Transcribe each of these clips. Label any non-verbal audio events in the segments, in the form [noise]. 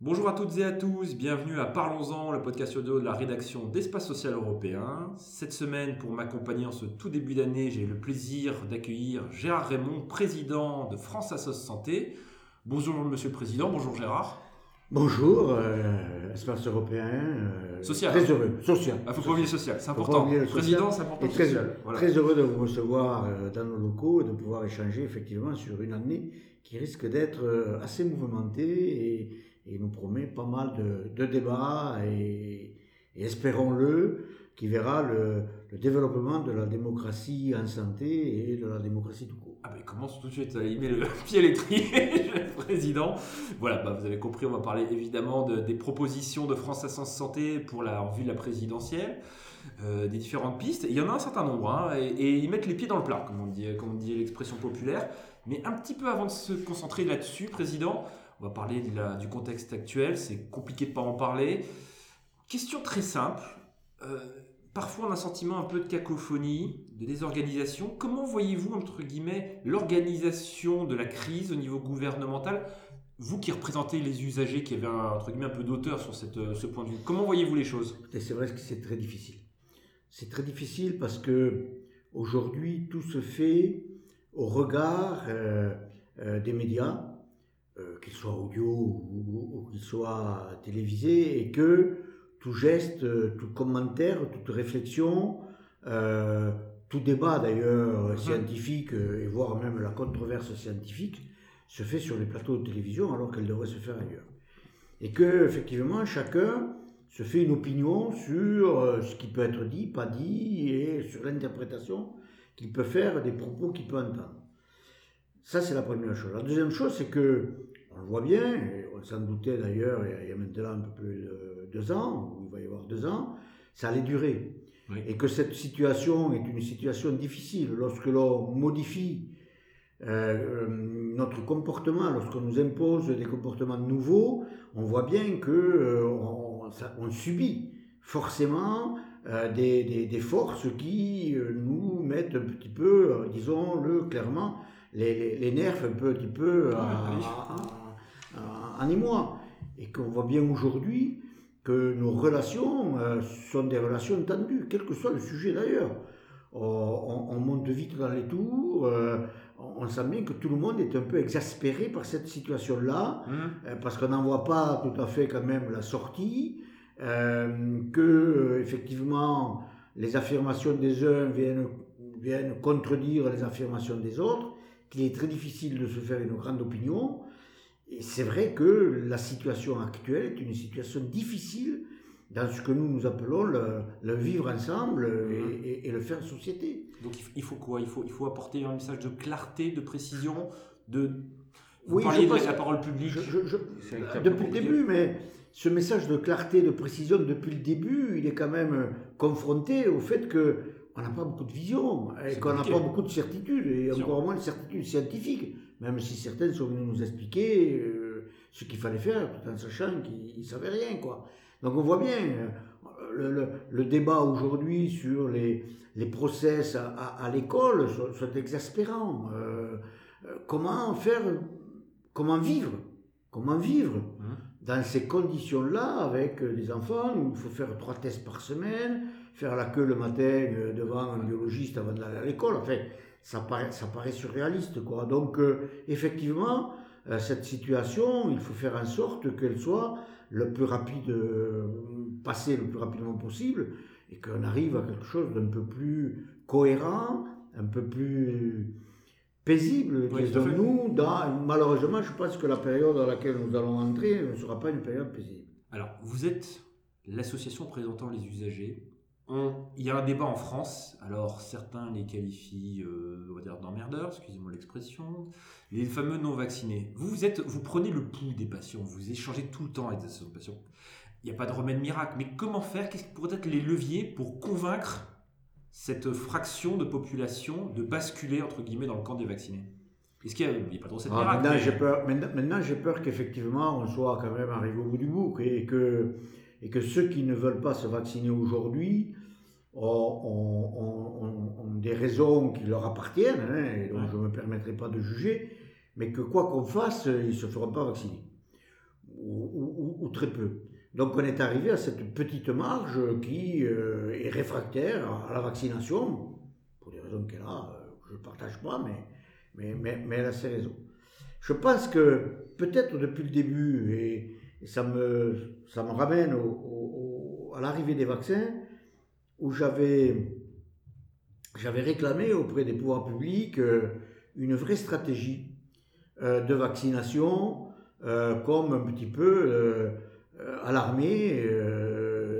Bonjour à toutes et à tous, bienvenue à Parlons-en, le podcast audio de la rédaction d'Espace Social Européen. Cette semaine, pour m'accompagner en ce tout début d'année, j'ai le plaisir d'accueillir Gérard Raymond, président de France Assos Santé. Bonjour Monsieur le Président, bonjour Gérard. Bonjour, euh, Espace Européen. euh, Social. Très heureux, social. Il faut pas oublier social, c'est important. le social. Président, c'est important. Très, social. Voilà. très heureux de vous recevoir euh, dans nos locaux et de pouvoir échanger effectivement sur une année qui risque d'être assez mouvementée et, et nous promet pas mal de, de débats et, et espérons-le qui verra le, le développement de la démocratie en santé et de la démocratie tout court. Ah ben, il commence tout de suite y mettre le [laughs] pied à l'étrier, [laughs] président. Voilà, bah, vous avez compris, on va parler évidemment de- des propositions de France Assistance Santé pour la, en vue de la présidentielle, euh, des différentes pistes. Il y en a un certain nombre, hein, et, ils mettent les pieds dans le plat, comme on dit, dit l'expression populaire. Mais un petit peu avant de se concentrer là-dessus, président, on va parler du contexte actuel. C'est compliqué de pas en parler. Question très simple. Euh, parfois, on a un sentiment un peu de cacophonie, de désorganisation. Comment voyez-vous, entre guillemets, l'organisation de la crise au niveau gouvernemental? Vous qui représentez les usagers, qui avez un, entre guillemets, un peu d'auteur sur cette, euh, ce point de vue, comment voyez-vous les choses? C'est vrai que c'est très difficile. C'est très difficile parce que aujourd'hui tout se fait au regard euh, euh, des médias, qu'ils soient audio ou, qu'ils soient télévisés, et que tout geste, tout commentaire, toute réflexion, tout débat d'ailleurs Mhm. scientifique, euh, et voire même la controverse scientifique, se fait sur les plateaux de télévision alors qu'elle devrait se faire ailleurs. Et que effectivement chacun se fait une opinion sur euh, ce qui peut être dit, pas dit, et sur l'interprétation qu'il peut faire des propos qu'il peut entendre. Ça, c'est la première chose. La deuxième chose, c'est que, on le voit bien, et on s'en doutait d'ailleurs il y a- il y a maintenant un peu plus de deux ans, ou il va y avoir deux ans, ça allait durer. Oui. Et que cette situation est une situation difficile lorsque l'on modifie euh, euh, notre comportement, lorsqu'on nous impose des comportements nouveaux, on voit bien que euh, on, ça- on subit forcément euh, des, des- des forces qui nous mettent un petit peu, disons-le clairement, les, nerfs un peu, petit peu à- en émoi. Et qu'on voit bien aujourd'hui que nos relations euh, sont des relations tendues, quel que soit le sujet d'ailleurs. On, on- on monte vite dans les tours, euh, on sent bien que tout le monde est un peu exaspéré par cette situation-là, euh, parce qu'on n'en voit pas tout à fait quand même la sortie, euh, que euh, effectivement les affirmations des uns viennent, viennent contredire les affirmations des autres, qu'il est très difficile de se faire une grande opinion. Et c'est vrai que la situation actuelle est une situation difficile dans ce que nous nous appelons le, le vivre ensemble et, et- et le faire en société. Donc il faut, quoi? Il faut, il faut apporter un message de clarté, de précision, de... Vous Oui, parliez de la parole publique. Je- je- je- peu depuis le début, mais ce message de clarté, de précision depuis le début, il est quand même euh, confronté au fait que on n'a pas beaucoup de vision et qu'on n'a pas beaucoup de certitude et encore moins de certitude scientifique, même si certaines sont venues nous expliquer euh, ce qu'il fallait faire tout en sachant qu'ils ne savaient rien. Quoi. Donc on voit bien euh, le, le- le débat aujourd'hui sur les, les process à, à- à l'école sont, sont exaspérants. Euh, comment faire, comment vivre Comment vivre Hum. dans ces conditions-là, avec des enfants, où il faut faire trois tests par semaine, faire la queue le matin devant un biologiste avant d'aller à l'école, enfin, ça paraît, ça paraît surréaliste, quoi. Donc, euh, effectivement, euh, cette situation, il faut faire en sorte qu'elle soit le plus rapide, euh, passée le plus rapidement possible, et qu'on arrive à quelque chose d'un peu plus cohérent, un peu plus paisible, Oui, disons-nous. Dans, malheureusement, je pense que la période dans laquelle nous allons entrer ne sera pas une période paisible. Alors, vous êtes l'association représentant les usagers. Il y a un débat en France. Alors, certains les qualifient, euh, on va dire, d'emmerdeurs, excusez-moi l'expression. Les fameux non-vaccinés. Vous, vous, êtes, vous prenez le pouls des patients. Vous échangez tout le temps avec des patients. Il n'y a pas de remède miracle. Mais comment faire? Quels pourraient être les leviers pour convaincre cette fraction de population de basculer, entre guillemets, dans le camp des vaccinés? Est-ce qu'il n'y a, a pas de recette Ah, miracle maintenant, mais- j'ai peur, maintenant, maintenant, j'ai peur qu'effectivement, on soit quand même arrivé au bout du bout et que, et que ceux qui ne veulent pas se vacciner aujourd'hui ont, des raisons qui leur appartiennent, hein, et donc je ne me permettrai pas de juger, mais que quoi qu'on fasse, ils ne se feront pas vacciner, ou, très peu. Donc on est arrivé à cette petite marge qui euh, est réfractaire à la vaccination, pour des raisons qu'elle a, euh, je ne partage pas, mais, mais, mais, mais, elle a ses raisons. Je pense que peut-être depuis le début, et, ça, me, ça me ramène à l'arrivée des vaccins, où j'avais, j'avais réclamé auprès des pouvoirs publics euh, une vraie stratégie euh, de vaccination, euh, comme un petit peu à l'armée,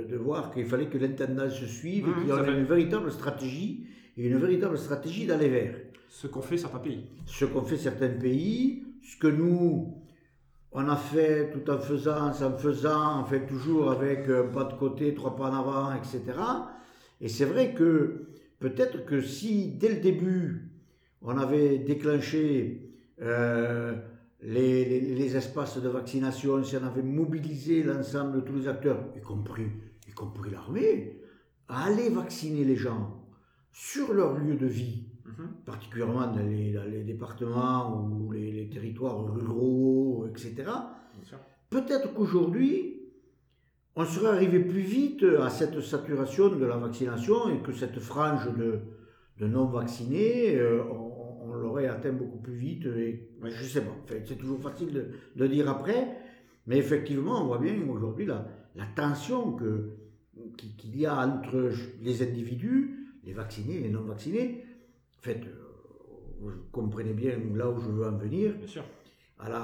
de voir qu'il fallait que l'intendance se suive et mmh, qu'il y ait une véritable stratégie, et une véritable stratégie d'aller vers. Ce qu'ont fait certains pays. Ce qu'ont fait certains pays, ce que nous, on a fait tout en faisant, sans faisant, on fait toujours avec un pas de côté, trois pas en avant, etc. Et c'est vrai que peut-être que si dès le début on avait déclenché euh, les, espaces de vaccination, si on avait mobilisé l'ensemble de tous les acteurs, y compris, y compris l'armée, à aller vacciner les gens sur leur lieu de vie, mhm. particulièrement dans les, départements ou les, territoires ruraux, etc. Peut-être qu'aujourd'hui, on serait arrivé plus vite à cette saturation de la vaccination et que cette frange de, non-vaccinés, euh, on, l'aurait atteint beaucoup plus vite. Et, je ne sais pas, c'est toujours facile de, dire après, mais effectivement, on voit bien aujourd'hui la, la tension que, qu'il y a entre les individus, les vaccinés et les non-vaccinés. En fait, euh, vous comprenez bien là où je veux en venir. Bien sûr.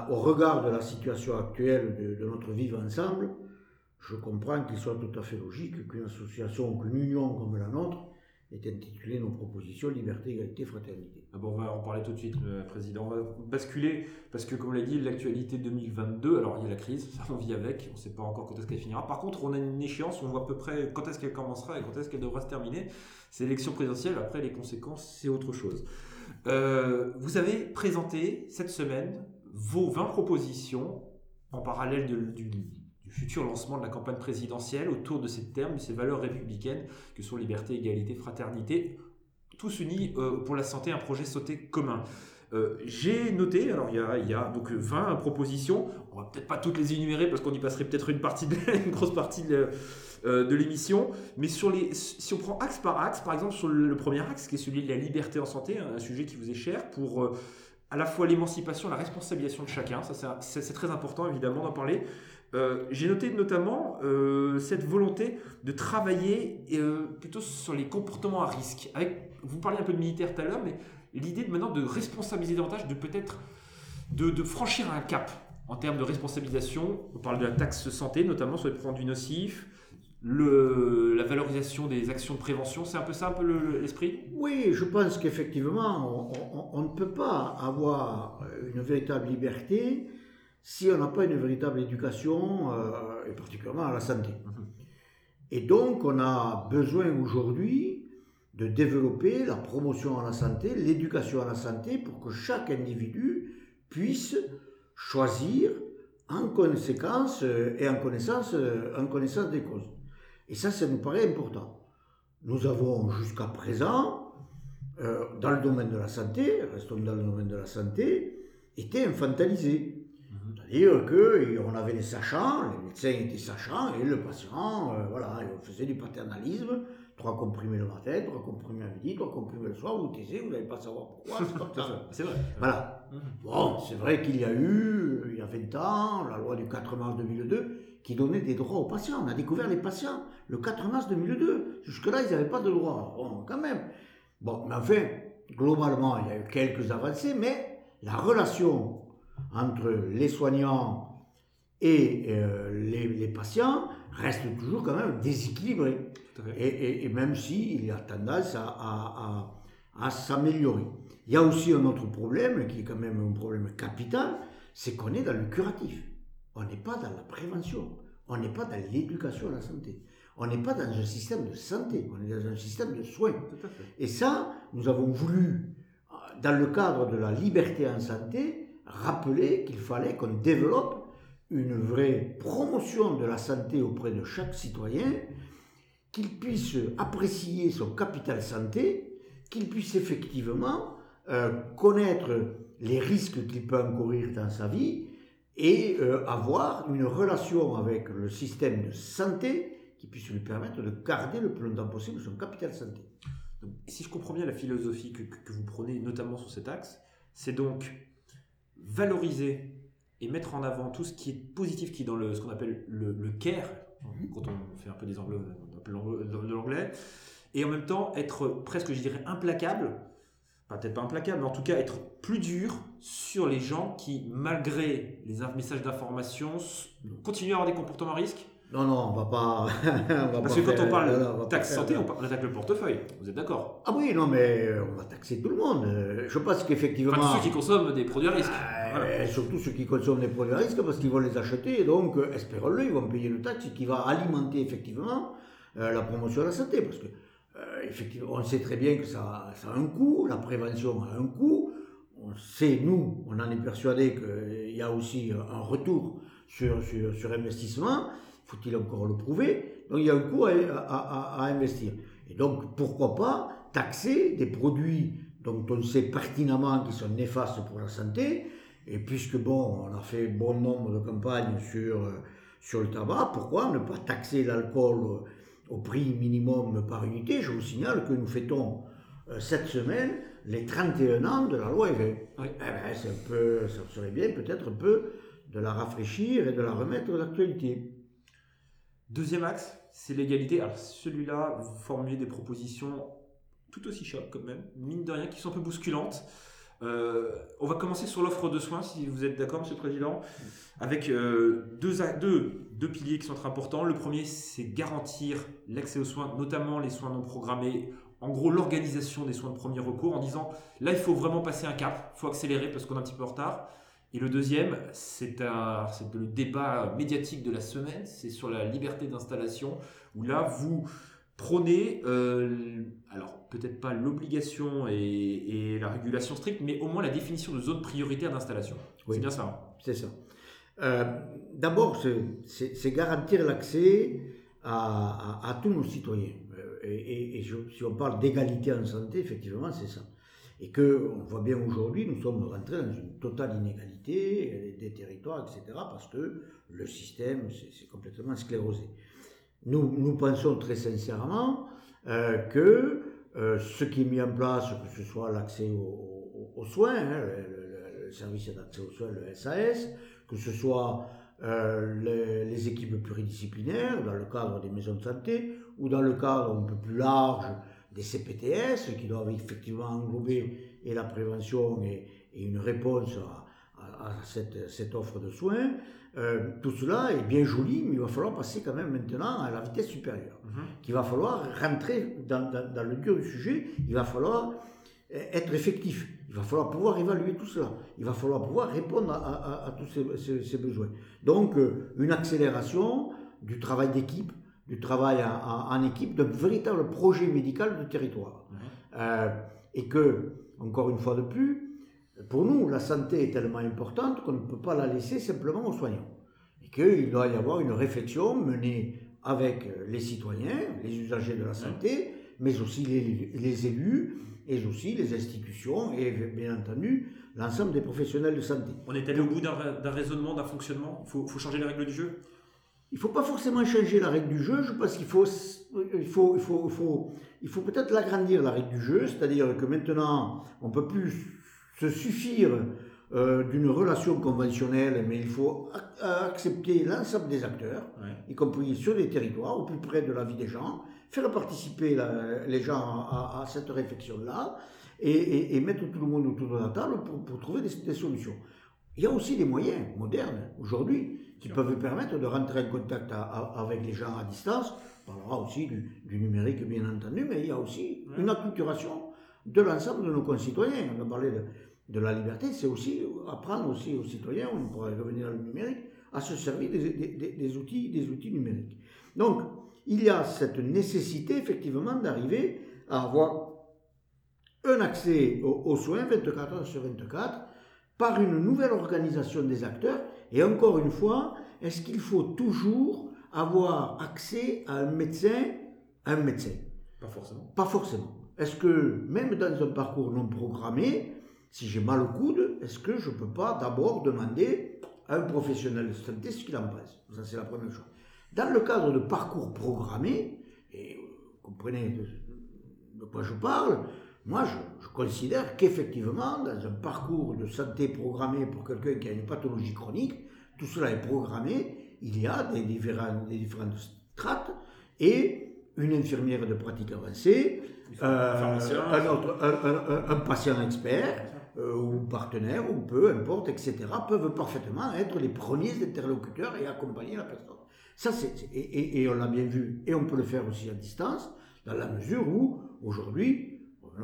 au regard de la situation actuelle de, de notre vivre ensemble, je comprends qu'il soit tout à fait logique qu'une association, qu'une union comme la nôtre ait intitulé nos propositions Liberté, Égalité, Fraternité. Ah on va en parler tout de suite, Président. On va basculer, parce que comme l'a dit, l'actualité 2022, alors il y a la crise, ça on vit avec, on ne sait pas encore quand est-ce qu'elle finira. Par contre, on a une échéance, on voit à peu près quand est-ce qu'elle commencera et quand est-ce qu'elle devra se terminer. C'est l'élection présidentielle, après les conséquences, c'est autre chose. Euh, vous avez présenté cette semaine vos 20 propositions en parallèle de, du futur lancement de la campagne présidentielle autour de ces termes, de ces valeurs républicaines que sont liberté, égalité, fraternité, tous unis euh, pour la santé, un projet sauté commun. Euh, j'ai noté, alors il y a, y a donc 20 propositions, on va peut-être pas toutes les énumérer parce qu'on y passerait peut-être une [laughs] une grosse partie de, euh, l'émission, mais sur les, si on prend axe par axe, par exemple sur le premier axe qui est celui de la liberté en santé, un sujet qui vous est cher pour à la fois l'émancipation, la responsabilisation de chacun, ça c'est très important évidemment d'en parler, euh, j'ai noté notamment euh, cette volonté de travailler euh, plutôt sur les comportements à risque. Avec, vous parliez un peu de militaire tout à l'heure, mais l'idée de maintenant de responsabiliser davantage, de peut-être de, franchir un cap en termes de responsabilisation. On parle de la taxe santé, notamment sur les produits nocifs, le, la valorisation des actions de prévention. C'est un peu ça, un peu l'esprit? Oui, je pense qu'effectivement, on, ne peut pas avoir une véritable liberté si on n'a pas une véritable éducation, euh, et particulièrement à la santé. Mhm. Et donc, on a besoin aujourd'hui de développer la promotion à la santé, l'éducation à la santé, pour que chaque individu puisse choisir en conséquence euh, et en connaissance, euh, en connaissance des causes. Et ça, ça nous paraît important. Nous avons jusqu'à présent, dans le domaine de la santé, restons dans le domaine de la santé, été infantilisés. C'est-à-dire qu'on avait les sachants, les médecins étaient sachants, et le patient, euh, voilà, il faisait du paternalisme, trois comprimés le matin, trois comprimés à midi, trois comprimés le soir, vous taisez, vous n'allez pas savoir pourquoi, c'est [laughs] vrai. Voilà. Mhm. Bon, c'est vrai qu'il y a eu, il y a 20 ans, la loi du 4 mars 2002, qui donnait des droits aux patients. On a découvert les patients le 4 mars 2002. Jusque-là, ils n'avaient pas de droits. Bon, quand même. Bon, mais enfin, globalement, il y a eu quelques avancées, mais la relation entre les soignants et euh, les, patients reste toujours quand même déséquilibré. Et, même s'il y a tendance à, à, s'améliorer. Il y a aussi un autre problème qui est quand même un problème capital, c'est qu'on est dans le curatif. On n'est pas dans la prévention. On n'est pas dans l'éducation à la santé. On n'est pas dans un système de santé. On est dans un système de soins. Et ça, nous avons voulu, dans le cadre de la liberté en santé, rappeler qu'il fallait qu'on développe une vraie promotion de la santé auprès de chaque citoyen qu'il puisse apprécier son capital santé, qu'il puisse effectivement euh, connaître les risques qu'il peut encourir dans sa vie et euh, avoir une relation avec le système de santé qui puisse lui permettre de garder le plus longtemps possible son capital santé. si je comprends bien la philosophie que, que vous prenez notamment sur cet axe, c'est donc valoriser et mettre en avant tout ce qui est positif, qui est dans le, ce qu'on appelle le, le care, mhm. quand on fait un peu des anglais, de l'anglais, et en même temps être presque, je dirais, implacable, peut-être pas implacable, mais en tout cas être plus dur sur les gens qui, malgré les messages d'information, continuent à avoir des comportements à risque non, non, on va pas. [laughs] on va Parce que quand on parle taxe santé, on, attaque le portefeuille. Vous êtes d'accord? Ah oui, non, mais on va taxer tout le monde. Je pense qu'effectivement. Enfin, ceux qui consomment des produits à risque. Euh, surtout ceux qui consomment des produits à risque parce qu'ils vont les acheter. Donc, euh, espérons-le, ils vont payer une taxe qui va alimenter effectivement euh, la promotion de la santé. Parce que, effectivement, on sait très bien que ça, a un coût, la prévention a un coût. On sait, nous, on en est persuadé qu'il y a aussi un retour sur, sur, sur investissement faut-il encore le prouver? Donc il y a un coût à, investir. Et donc pourquoi pas taxer des produits dont on sait pertinemment qu'ils sont néfastes pour la santé, et puisque bon, on a fait bon nombre de campagnes sur, sur le tabac, pourquoi ne pas taxer l'alcool au prix minimum par unité Je vous signale que nous fêtons euh, cette semaine les 31 ans de la loi EV. Eh ben, un peu, ça serait bien peut-être un peu de la rafraîchir et de la remettre à l'actualité. Deuxième axe, c'est l'égalité. Alors celui-là, vous formulez des propositions tout aussi chocs quand même, mine de rien, qui sont un peu bousculantes. Euh, on va commencer sur l'offre de soins, si vous êtes d'accord, Monsieur le Président, avec euh, deux, deux, deux, piliers qui sont très importants. Le premier, c'est garantir l'accès aux soins, notamment les soins non programmés. En gros, l'organisation des soins de premier recours, en disant là, il faut vraiment passer un cap, il faut accélérer parce qu'on est un petit peu en retard. Et le deuxième, c'est le débat médiatique de la semaine, c'est sur la liberté d'installation, où là, vous prenez, euh, alors peut-être pas l'obligation et, la régulation stricte, mais au moins la définition de zone prioritaire d'installation. C'est bien ça. Hein c'est ça. Euh, d'abord, c'est garantir l'accès à, tous nos citoyens. Euh, et, et si on parle d'égalité en santé, effectivement, c'est ça et que on voit bien aujourd'hui, nous sommes rentrés dans une totale inégalité des territoires, etc., parce que le système s'est complètement sclérosé. Nous, nous pensons très sincèrement euh, que euh, ce qui est mis en place, que ce soit l'accès aux, soins, hein, le, service d'accès aux soins, le SAS, que ce soit euh, les, équipes pluridisciplinaires dans le cadre des maisons de santé ou dans le cadre un peu plus large des CPTS qui doivent effectivement englober et la prévention et, une réponse à, cette, cette, offre de soins. Euh, tout cela est bien joli, mais il va falloir passer quand même maintenant à la vitesse supérieure. Mhm. Il va falloir rentrer dans, dans, le dur du sujet, il va falloir être effectif, il va falloir pouvoir évaluer tout cela, il va falloir pouvoir répondre à, à, tous ces, ces, besoins. Donc, euh, une accélération du travail d'équipe, du travail en, équipe, d'un véritable projet médical de territoire. Mhm. Euh, et que, encore une fois de plus, pour nous, la santé est tellement importante qu'on ne peut pas la laisser simplement aux soignants. Et qu'il doit y avoir une réflexion menée avec les citoyens, les usagers de la santé, mais aussi les, élus, et aussi les institutions, et bien entendu l'ensemble des professionnels de santé. On est allé au bout d'un raisonnement, d'un fonctionnement? Il faut, faut changer les règles du jeu? Il ne faut pas forcément changer la règle du jeu, je pense qu'il faut, il faut, il faut, il faut, il faut peut-être l'agrandir, la règle du jeu, c'est-à-dire que maintenant, on ne peut plus se suffire euh, d'une relation conventionnelle, mais il faut accepter l'ensemble des acteurs, y compris sur les territoires, au plus près de la vie des gens, faire participer les gens à, cette réflexion-là, et, mettre tout le monde autour de la table pour, trouver des solutions. Il y a aussi des moyens modernes aujourd'hui qui peuvent permettre de rentrer en contact avec les gens à distance. On parlera aussi du, numérique, bien entendu, mais il y a aussi une acculturation de l'ensemble de nos concitoyens. On a parlé de, la liberté, c'est aussi apprendre aussi aux citoyens, on pourrait revenir au numérique, à se servir des, outils, des outils numériques. Donc, il y a cette nécessité, effectivement, d'arriver à avoir un accès aux, aux soins 24 heures sur 24 par une nouvelle organisation des acteurs et encore une fois, est-ce qu'il faut toujours avoir accès à un médecin? Un médecin Pas forcément. Pas forcément. Est-ce que, même dans un parcours non programmé, si j'ai mal au coude, est-ce que je ne peux pas d'abord demander à un professionnel de santé ce qu'il en pense? Ça, c'est la première chose. Dans le cadre de parcours programmé, et vous comprenez de, de quoi je parle, moi, je, je considère qu'effectivement, dans un parcours de santé programmé pour quelqu'un qui a une pathologie chronique, tout cela est programmé, il y a des, différents, des différentes strates et une infirmière de pratique avancée, euh, un, autre, un, un, un, patient expert euh, ou partenaire ou peu importe, etc., peuvent parfaitement être les premiers interlocuteurs et accompagner la personne. Ça, c'est, et, on l'a bien vu, et on peut le faire aussi à distance, dans la mesure où, aujourd'hui,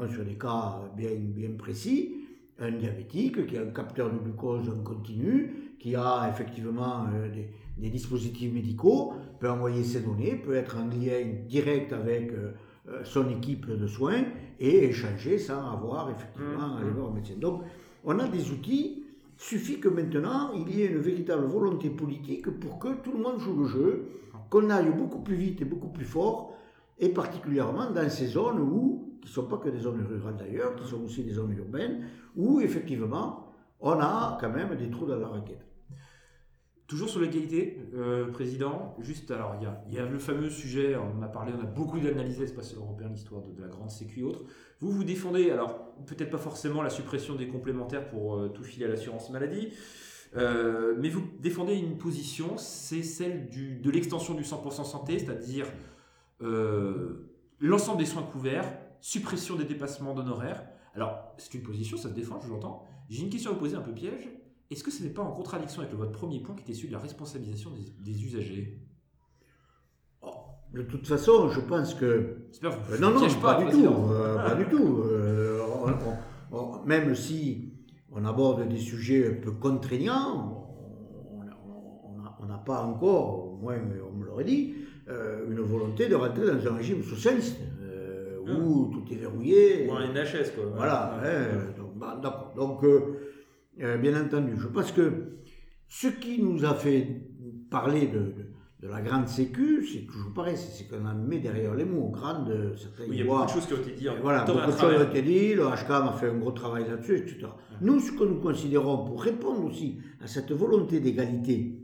sur des cas bien, bien précis, un diabétique qui a un capteur de glucose en continu, qui a effectivement euh, des, des, dispositifs médicaux, peut envoyer ses données, peut être en lien direct avec euh, son équipe de soins et échanger sans avoir effectivement à aller voir un médecin. Donc, on a des outils, suffit que maintenant il y ait une véritable volonté politique pour que tout le monde joue le jeu, qu'on aille beaucoup plus vite et beaucoup plus fort, et particulièrement dans ces zones où qui ne sont pas que des zones rurales d'ailleurs, qui sont aussi des zones urbaines, où effectivement, on a quand même des trous dans la raquette. Toujours sur l'égalité, euh, Président, juste, alors il y, a, le fameux sujet, on en a parlé, on a beaucoup d'analysé l'espace européen, l'histoire de, la grande sécu et autres. Vous, vous défendez, alors peut-être pas forcément la suppression des complémentaires pour euh, tout filer à l'assurance maladie, euh, mais vous défendez une position, c'est celle de l'extension du 100% santé, c'est-à-dire l'ensemble des soins couverts, suppression des dépassements d'honoraires. Alors, c'est une position, ça se défend, je l'entends. J'ai une question à vous poser un peu piège. Est-ce que ce n'est pas en contradiction avec votre premier point qui était celui de la responsabilisation des, des usagers? Oh, De toute façon, je pense que. J'espère euh, non, non, pas, pas, du tout, euh, pas du tout. Euh, on, on, même si on aborde des sujets un peu contraignants, on n'a pas encore, au moins on me l'aurait dit, euh, une volonté de rentrer dans un régime socialiste où tout est verrouillé. Ou un NHS, quoi. Voilà, hein, donc, bah, d'accord. Donc, euh, euh, bien entendu, je pense que ce qui nous a fait parler de, de, de la grande sécu, c'est toujours pareil, c'est qu'on a mis derrière les mots, grande, certains oui, il y a beaucoup de choses qui ont été dites. Voilà, beaucoup de choses ont été dites, le HCAM a fait un gros travail là-dessus, etc. Nous, ce que nous considérons, pour répondre aussi à cette volonté d'égalité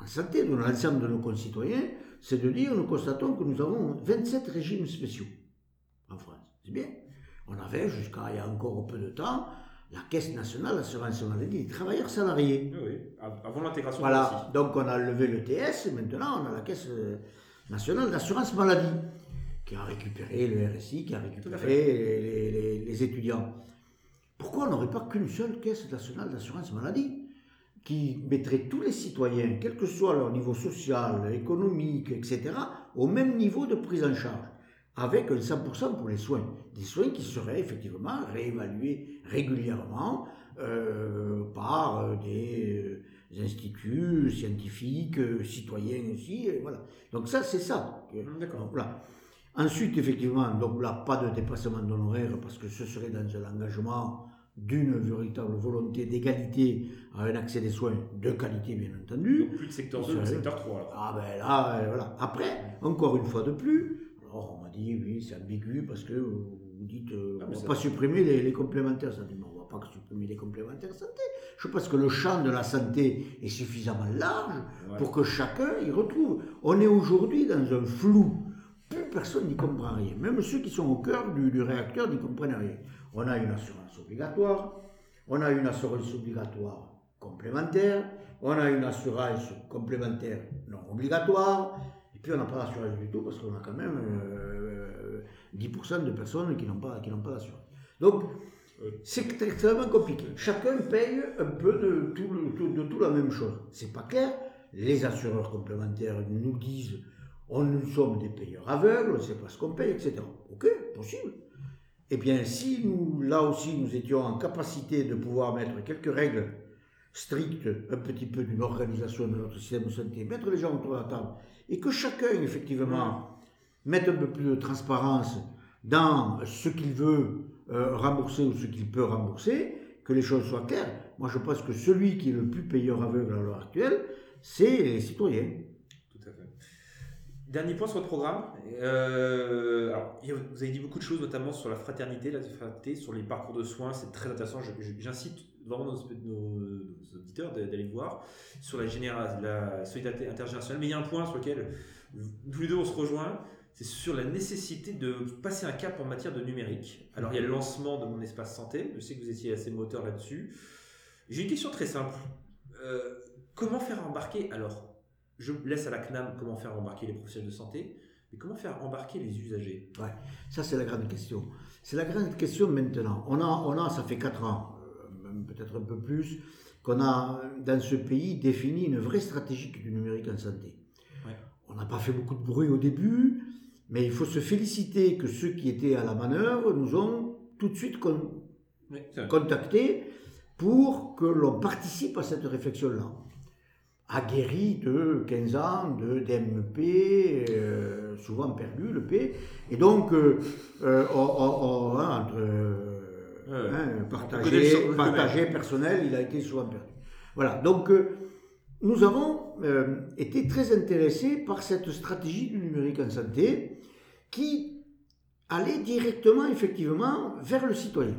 en santé de l'ensemble de nos concitoyens, c'est de dire, nous constatons que nous avons 27 régimes spéciaux en France. C'est bien. On avait jusqu'à il y a encore peu de temps la Caisse nationale d'assurance maladie des travailleurs salariés. Oui, avant l'intégration. Voilà, donc on a levé le TS et maintenant on a la Caisse nationale d'assurance maladie qui a récupéré le RSI, qui a récupéré les, les, les, étudiants. Pourquoi on n'aurait pas qu'une seule Caisse nationale d'assurance maladie qui mettrait tous les citoyens, quel que soit leur niveau social, économique, etc., au même niveau de prise en charge? Avec un 100% pour les soins. Des soins qui seraient effectivement réévalués régulièrement euh, par euh, des, des, instituts scientifiques, euh, citoyens aussi. Et voilà. Donc ça, c'est ça. D'accord. Voilà. Ensuite, effectivement, donc là, pas de dépassement d'honoraires parce que ce serait dans un engagement d'une véritable volonté d'égalité à un accès des soins de qualité, bien entendu. Donc plus de secteur 2, secteur 3. Alors. Ah ben là, voilà. Après, encore une fois de plus, alors on m'a dit, oui, c'est ambigu parce que vous dites, euh, on ne va pas supprimer les, les complémentaires santé. Mais on ne va pas supprimer les complémentaires santé. Je pense que le champ de la santé est suffisamment large ouais. pour que chacun y retrouve. On est aujourd'hui dans un flou. Plus personne n'y comprend rien. Même ceux qui sont au cœur du, du réacteur n'y comprennent rien. On a une assurance obligatoire, on a une assurance obligatoire complémentaire, on a une assurance complémentaire non obligatoire, puis on n'a pas d'assurance du tout parce qu'on a quand même euh, 10% de personnes qui n'ont pas, pas d'assurance. Donc, c'est extrêmement compliqué. Chacun paye un peu de tout, de, tout la même chose. C'est pas clair. Les assureurs complémentaires nous disent on nous sommes des payeurs aveugles, on ne pas ce qu'on paye, etc. Ok, possible. Eh bien, si nous, là aussi, nous étions en capacité de pouvoir mettre quelques règles strictes, un petit peu d'une organisation de notre système de santé, mettre les gens autour de la table, et que chacun, effectivement, mette un peu plus de transparence dans ce qu'il veut euh, rembourser ou ce qu'il peut rembourser, que les choses soient claires. Moi, je pense que celui qui est le plus payeur aveugle à l'heure actuelle, c'est les citoyens. Dernier point sur votre programme. Euh, alors, vous avez dit beaucoup de choses, notamment sur la fraternité, la fraternité, sur les parcours de soins. C'est très intéressant. J'incite vraiment nos, auditeurs d'aller voir sur la, la solidarité intergénérationnelle. Mais il y a un point sur lequel tous les deux on se rejoint c'est sur la nécessité de passer un cap en matière de numérique. Alors, il y a le lancement de mon espace santé. Je sais que vous étiez assez moteur là-dessus. J'ai une question très simple. Euh, comment faire embarquer Alors, je laisse à la CNAM comment faire embarquer les professionnels de santé, mais comment faire embarquer les usagers? Ouais, ça c'est la grande question. C'est la grande question maintenant. On a, on a ça fait 4 ans, euh, peut-être un peu plus, qu'on a dans ce pays défini une vraie stratégie du numérique en santé. On n'a pas fait beaucoup de bruit au début, mais il faut se féliciter que ceux qui étaient à la manœuvre nous ont tout de suite contactés pour que l'on participe à cette réflexion-là aguerri de 15 ans de DMP, euh, souvent perdu le P, et donc euh, euh, entre hein, partagé, personnel, il a été souvent perdu. Voilà, donc nous avons été très intéressés par cette stratégie du numérique en santé qui allait directement effectivement vers le citoyen.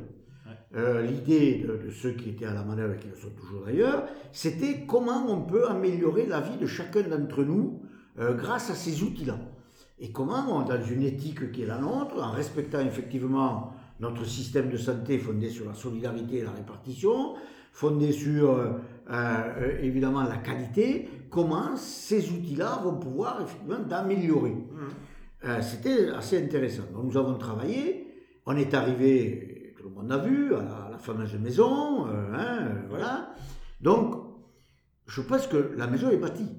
Euh, l'idée de, ceux qui étaient à la manœuvre et qui le sont toujours d'ailleurs, c'était comment on peut améliorer la vie de chacun d'entre nous euh, grâce à ces outils-là. Et comment, dans une éthique qui est la nôtre, en respectant effectivement notre système de santé fondé sur la solidarité et la répartition, fondé sur euh, évidemment la qualité, comment ces outils-là vont pouvoir effectivement d'améliorer. Mmh. C'était assez intéressant. Donc nous avons travaillé, on est arrivé tout le monde a vu, à la, fameuse maison, euh, hein, euh, voilà. Donc, je pense que la maison est bâtie.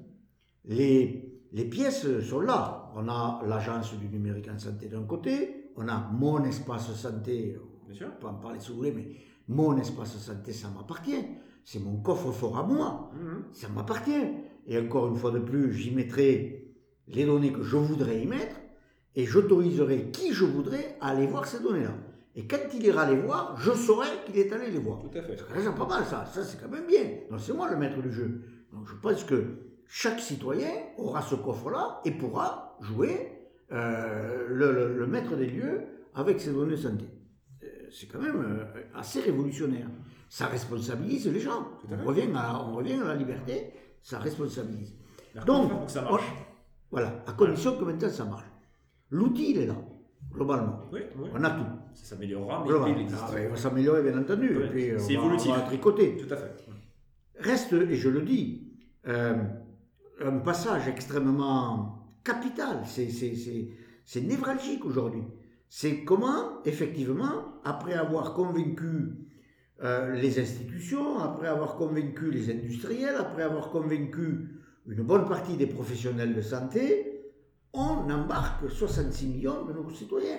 Les, les pièces sont là. On a l'agence du numérique en santé d'un côté, on a mon espace santé, on peut en parler si vous voulez, mais mon espace santé, ça m'appartient. C'est mon coffre-fort à moi. Mhm. Ça m'appartient. Et encore une fois de plus, j'y mettrai les données que je voudrais y mettre et j'autoriserai qui je voudrais à aller voir ces données-là. Et quand il ira les voir, je saurai qu'il est allé les voir. Tout à fait. C'est pas mal ça, ça c'est quand même bien. Donc c'est moi le maître du jeu. Donc je pense que chaque citoyen aura ce coffre-là et pourra jouer euh, le, maître des lieux avec ses données de santé. Euh, c'est quand même euh, assez révolutionnaire. Ça responsabilise les gens. On revient, à, on revient à la liberté, ça responsabilise. Donc, ça marche. voilà, à condition que maintenant ça marche. L'outil, il est là globalement. Oui, On a tout. Ça s'améliorera, mais il existe. Ah, va s'améliorer, bien entendu. c'est évolutif. On va tricoter. Tout à fait. Reste, et je le dis, euh, un passage extrêmement capital. C'est névralgique aujourd'hui. C'est comment, effectivement, après avoir convaincu euh, les institutions, après avoir convaincu les industriels, après avoir convaincu une bonne partie des professionnels de santé, on embarque 66 millions de nos citoyens,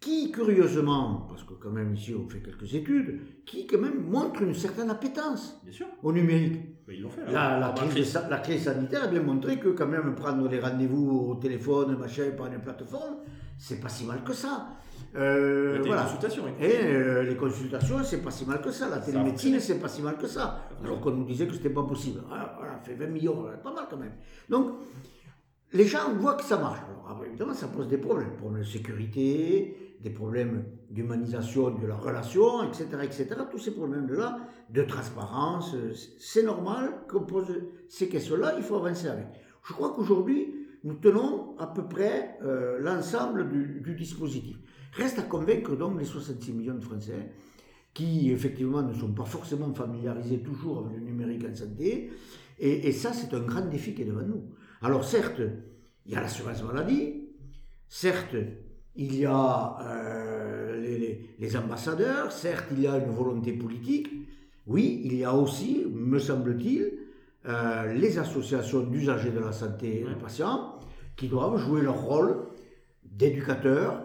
qui curieusement, parce que quand même ici on fait quelques études, qui quand même montrent une certaine appétence au numérique. ils l'ont fait. La, la, crise, sanitaire a bien montré que quand même prendre les rendez-vous au téléphone, machin, par une plateforme, c'est pas si mal que ça. Euh, voilà. consultations, et euh, les consultations, c'est pas si mal que ça. La télémédecine, c'est pas si mal que ça. Alors qu'on nous disait que c'était pas possible. Voilà, voilà, fait 20 millions, pas mal quand même. Donc, les gens voient que ça marche. Alors, évidemment, ça pose des problèmes. Des problèmes de sécurité, des problèmes d'humanisation de la relation, etc., etc. Tous ces problèmes-là, de transparence, c'est normal qu'on pose ces questions-là, il faut avancer avec. Je crois qu'aujourd'hui, nous tenons à peu près euh, l'ensemble du, dispositif. Reste à convaincre donc les 66 millions de Français qui, effectivement, ne sont pas forcément familiarisés toujours avec le numérique en santé. et ça, c'est un grand défi qui est devant nous. Alors certes, il y a l'assurance maladie, certes, il y a euh, les, ambassadeurs, certes, il y a une volonté politique, oui, il y a aussi, me semble-t-il, euh, les associations d'usagers de la santé des patients qui doivent jouer leur rôle d'éducateurs,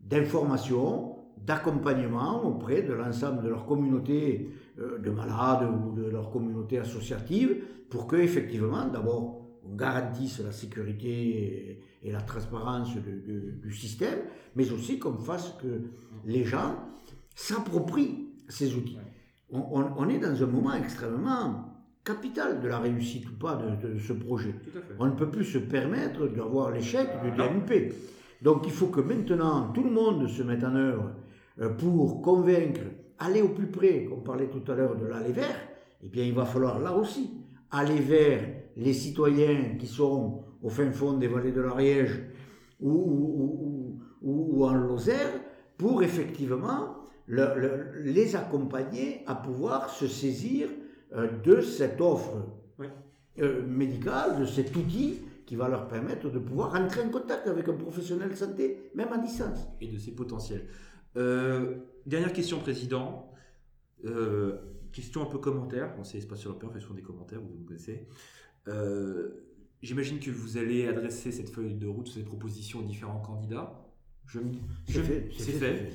d'information, d'accompagnement auprès de l'ensemble de leur communauté euh, de malades ou de leur communauté associative pour que, effectivement, d'abord, on garantisse la sécurité et, la transparence du système, mais aussi qu'on fasse que les gens s'approprient ces outils. On, est dans un moment extrêmement capital de la réussite ou pas de, de ce projet. On ne peut plus se permettre d'avoir l'échec du Non. DMP. Donc il faut que maintenant tout le monde se mette en œuvre euh, pour convaincre, aller au plus près, on parlait tout à l'heure de l'aller vers, eh bien il va falloir là aussi aller vers les citoyens qui sont au fin fond des vallées de l'Ariège ou, ou- ou- ou- ou en Lozère pour effectivement le- le- les accompagner à pouvoir se saisir euh, de cette offre Oui. euh, médicale, de cet outil qui va leur permettre de pouvoir entrer en contact avec un professionnel de santé, même à distance. et de ses potentiels. Euh, dernière question, Président. Euh, question un peu commentaire. Bon, c'est Espace Européen, on fait souvent des commentaires, vous me connaissez. Euh, J'imagine que vous allez adresser cette feuille de route, ces propositions aux différents candidats. Je je- C'est fait,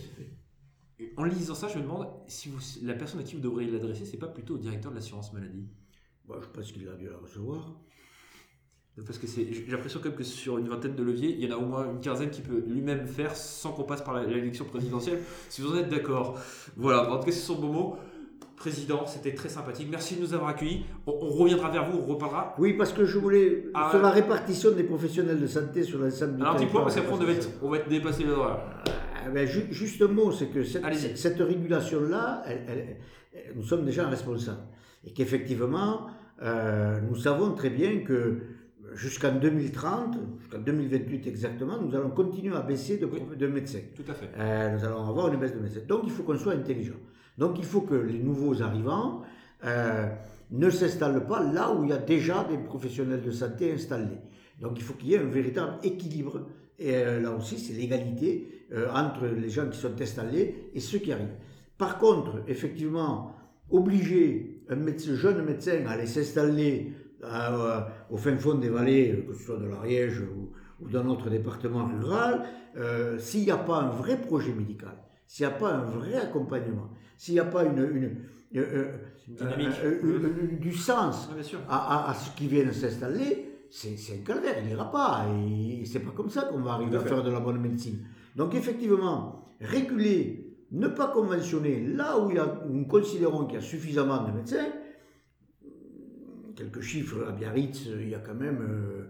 En lisant ça, je me demande si vous, la personne à qui vous devriez l'adresser, c'est pas plutôt au directeur de l'assurance maladie? Bon, je pense qu'il a dû la recevoir. Parce que c'est, j'ai l'impression quand même que sur une vingtaine de leviers, il y en a au moins une quinzaine qui peut lui-même faire sans qu'on passe par l'élection présidentielle, si vous en êtes d'accord. Voilà, en tout cas, ce sont bons mots. Président, c'était très sympathique. Merci de nous avoir accueillis. On, on reviendra vers vous, on reparlera. Oui, parce que je voulais, Ah, sur la répartition des professionnels de santé sur l'ensemble du Alors, territoire, parce qu'après, on, devait être- on va être dépassé là. Ah ben, ju- juste un mot, c'est que cette, Allez-y. cette régulation-là, elle- elle- elle- nous sommes déjà responsables. Et qu'effectivement, euh, nous savons très bien que jusqu'en 2030, jusqu'en 2028 exactement, nous allons continuer à baisser de, Oui. de médecins. Tout à fait. Euh, nous allons avoir une baisse de médecins. Donc il faut qu'on soit intelligent. Donc il faut que les nouveaux arrivants euh, ne s'installent pas là où il y a déjà des professionnels de santé installés. Donc il faut qu'il y ait un véritable équilibre. Et euh, là aussi, c'est l'égalité euh, entre les gens qui sont installés et ceux qui arrivent. Par contre, effectivement, obliger un jeune médecin à aller s'installer au fin fond des vallées, que ce soit de l'Ariège ou, ou dans notre département rural, s'il n'y a pas un vrai projet médical, s'il n'y a pas un vrai accompagnement, s'il n'y a pas une, une- euh, euh, Une euh, du sens à, à, à ceux qui viennent s'installer, c'est un calvaire, il n'ira pas. Et c'est pas comme ça qu'on va arriver à faire de la bonne médecine. Donc effectivement, réguler, ne pas conventionner, là où il y a, nous considérons qu'il y a suffisamment de médecins, quelques chiffres à Biarritz, il y a quand même... euh,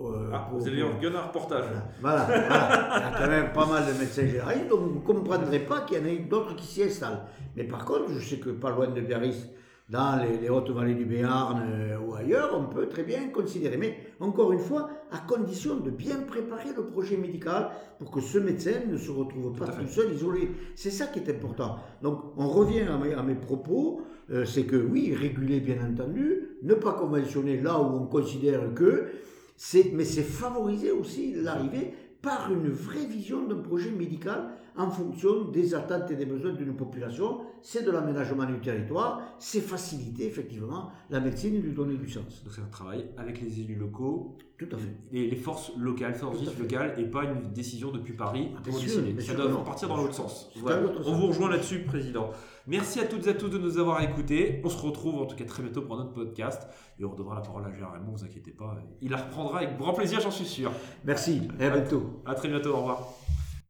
euh, Ah, vous allez organiser un reportage. voilà, voilà, voilà. Il y a quand même pas mal de médecins généralistes, donc vous ne comprendrez pas qu'il y en ait d'autres qui s'y installent. Mais par contre, je sais que pas loin de Biarritz, dans les, les hautes vallées du Béarn euh, ou ailleurs, on peut très bien considérer. Mais encore une fois, à condition de bien préparer le projet médical pour que ce médecin ne se retrouve pas Tout seul, isolé. C'est ça qui est important. Donc, on revient à mes, à mes propos, euh, c'est que oui, réguler bien entendu, ne pas conventionner là où on considère que, mais c'est favoriser aussi l'arrivée par une vraie vision d'un projet médical en fonction des attentes et des besoins d'une population. C'est de l'aménagement du territoire, c'est faciliter effectivement la médecine et lui donner du sens. Donc c'est un travail avec les élus locaux, Tout à fait. et les forces locales, forces à vives locales, et pas une décision depuis Paris Ah, pour sûr, décider. Ça doit partir dans l'autre sens. Voilà. On sens. vous rejoint là-dessus, Président. Merci à toutes et à tous de nous avoir écoutés. On se retrouve en tout cas très bientôt pour notre podcast. Et on redonnera la parole à Gérard ne vous inquiétez pas. Il la reprendra avec grand plaisir, j'en suis sûr. Merci, et à bientôt. À très bientôt, au revoir.